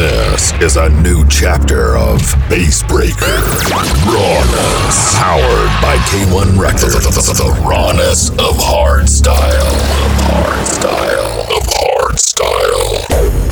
This is a new chapter of Bassbreaker. Rawness. Powered by K1-Recordz. The rawness of hardstyle. Of hardstyle. Of hardstyle. I'm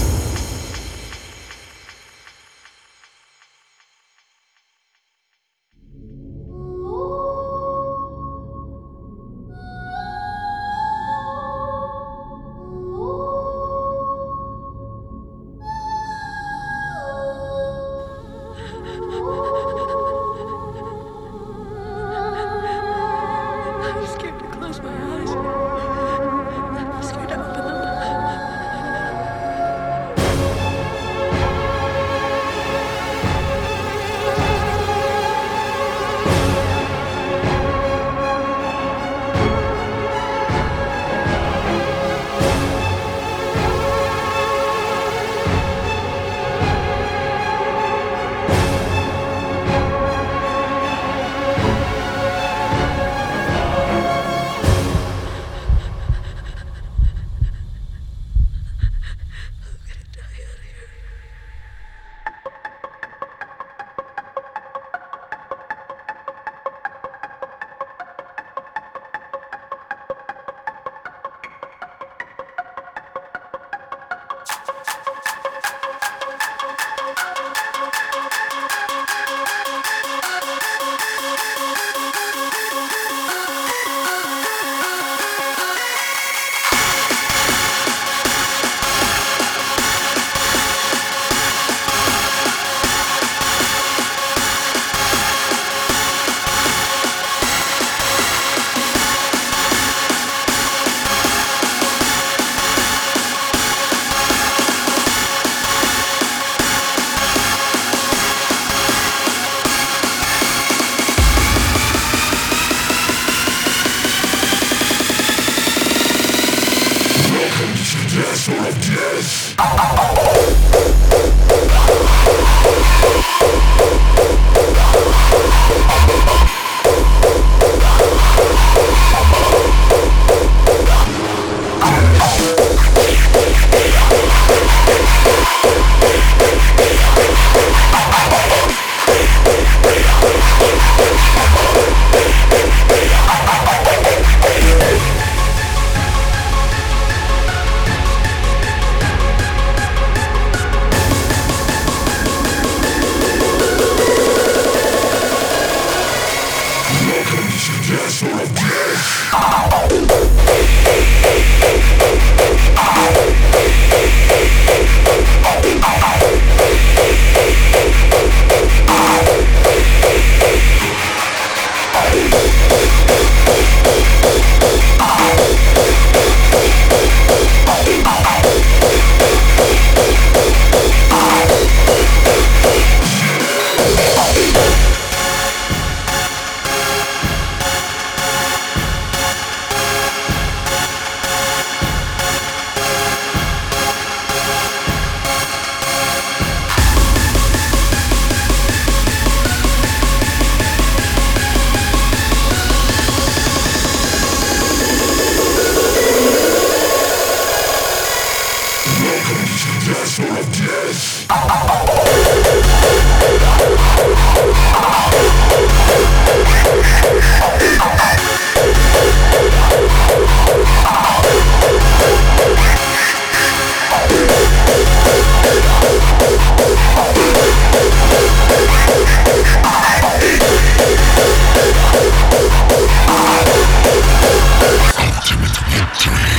Ultimate victory.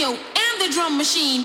And the drum machine.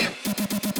thank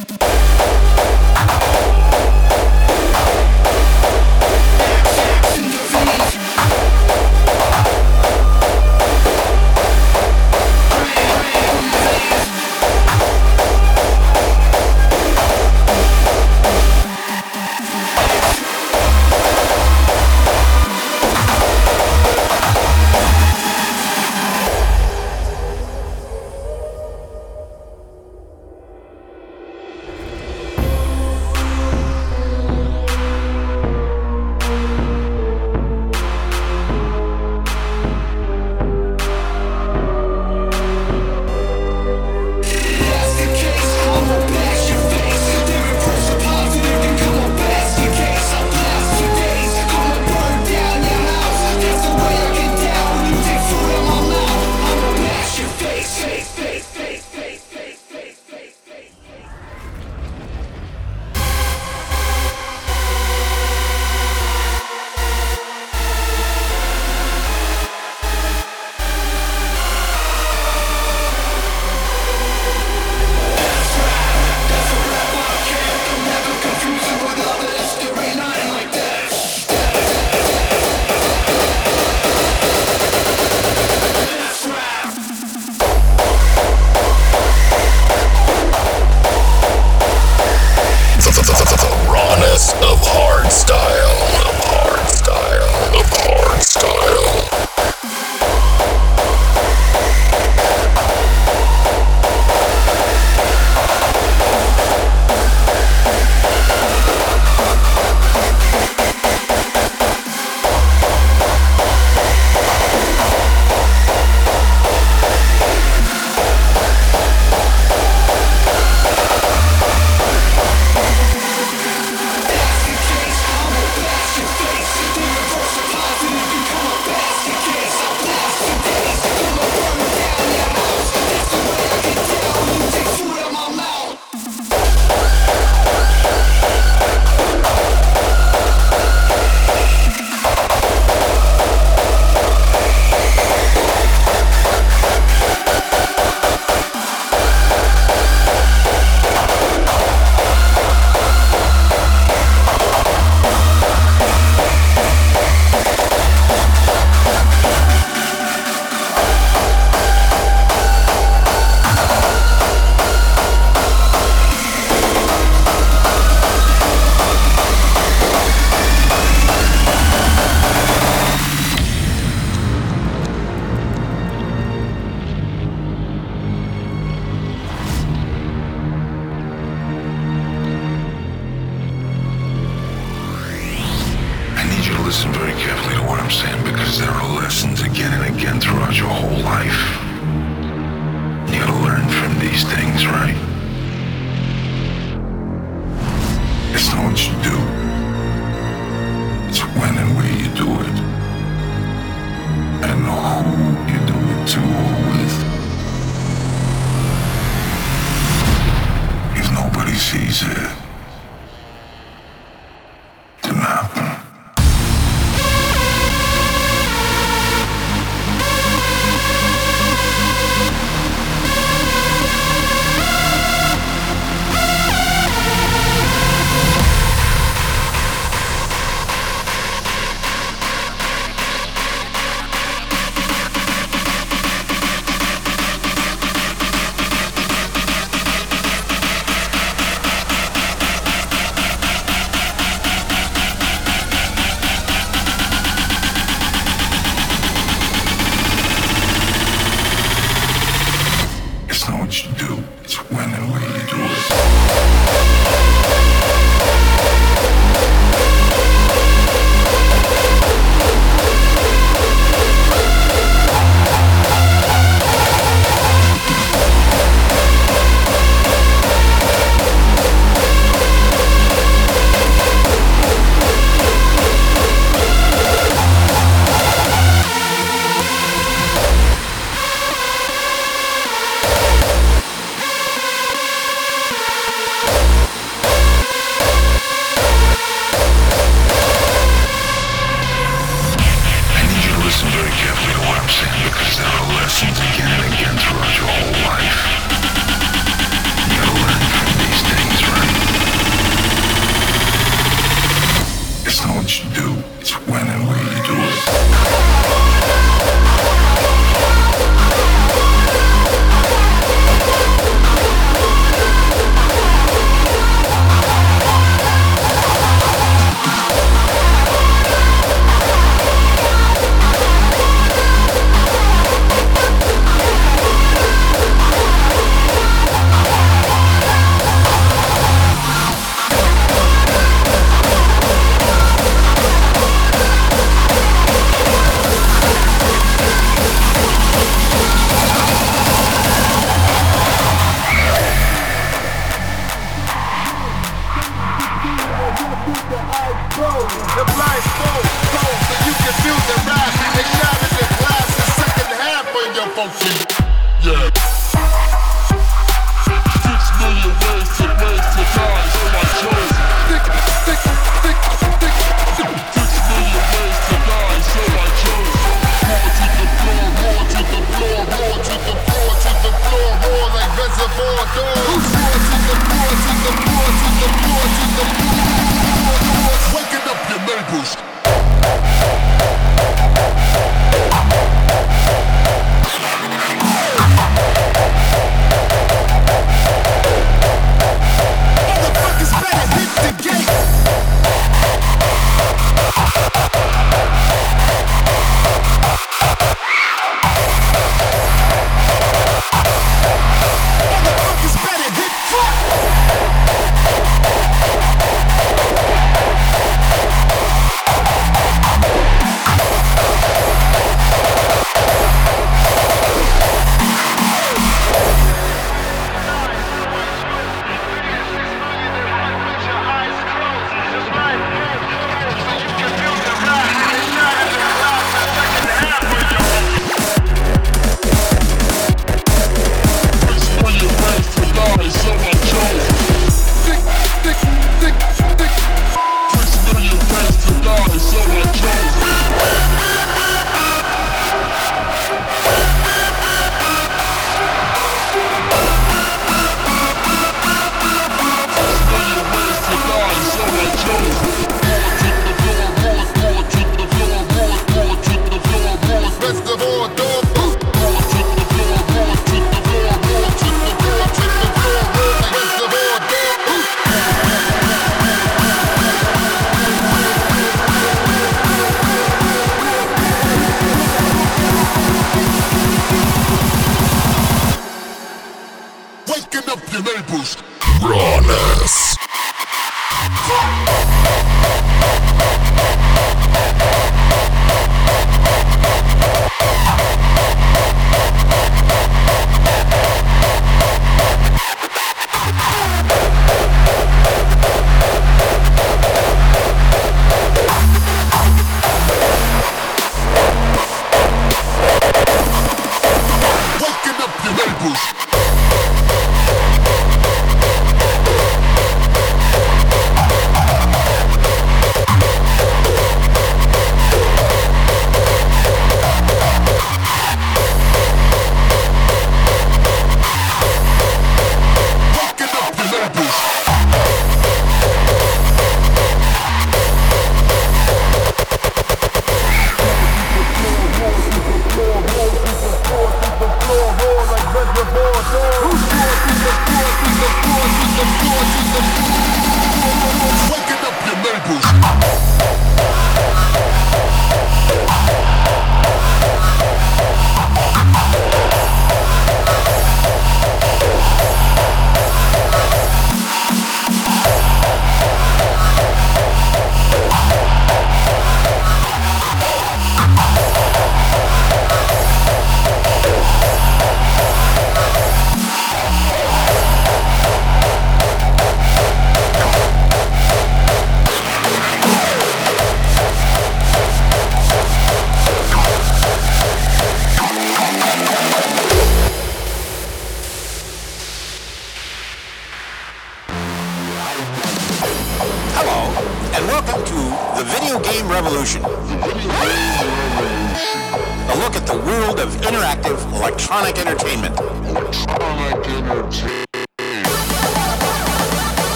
Waking up your neighbors.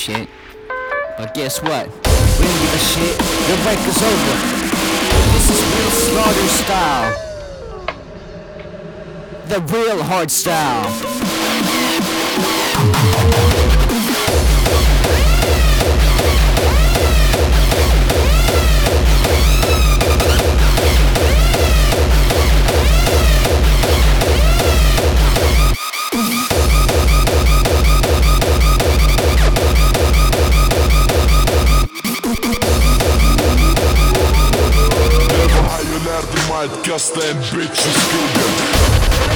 Shit. But guess what? We don't give a shit. The break is over. This is real slaughter style. The real hard style. Hayırlardım alt kastan bitches good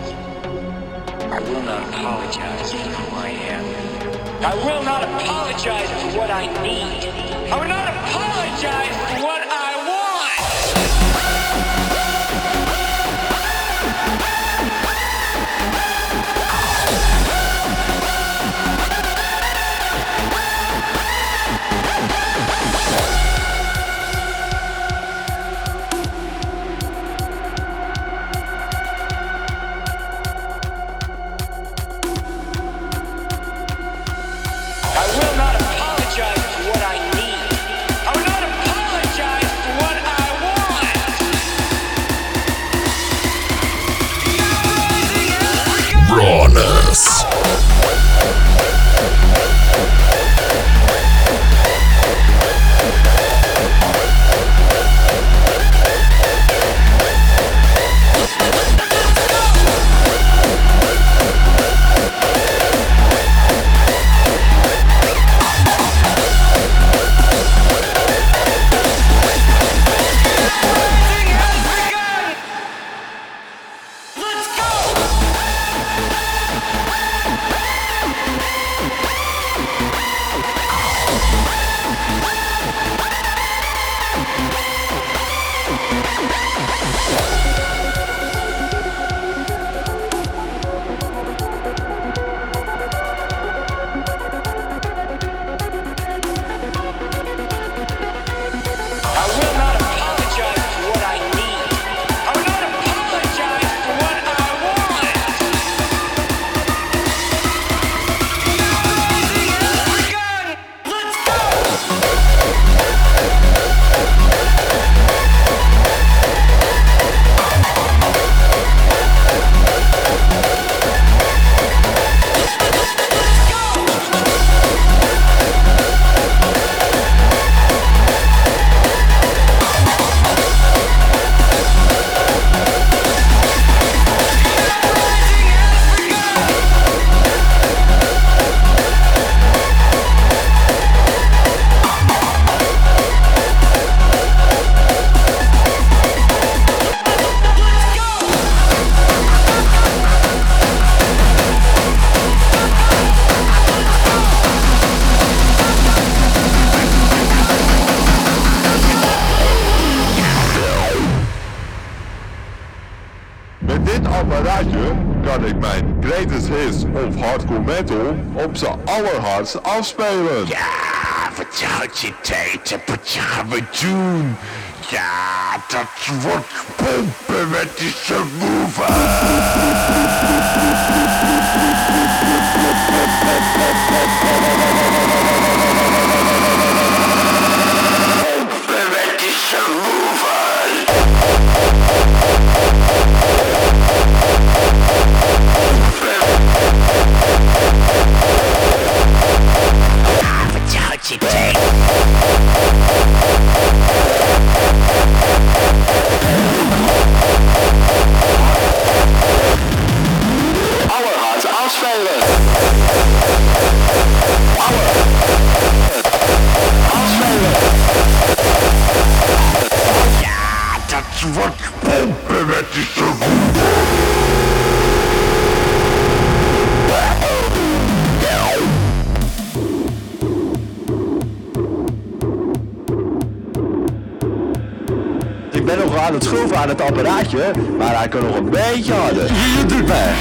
I will not apologize for who I am. I will not apologize for what I need. I will not apologize for what metal op z'n allerhardst afspelen. Ja, vertelt je tijd op het gaan doen. Ja, dat wordt pompen met die subwoofer. Ja, dat wordt pompen met die subwoofer. Ik ben nog aan het schroeven aan het apparaatje, maar hij kan nog een beetje harder. Hier doet mij.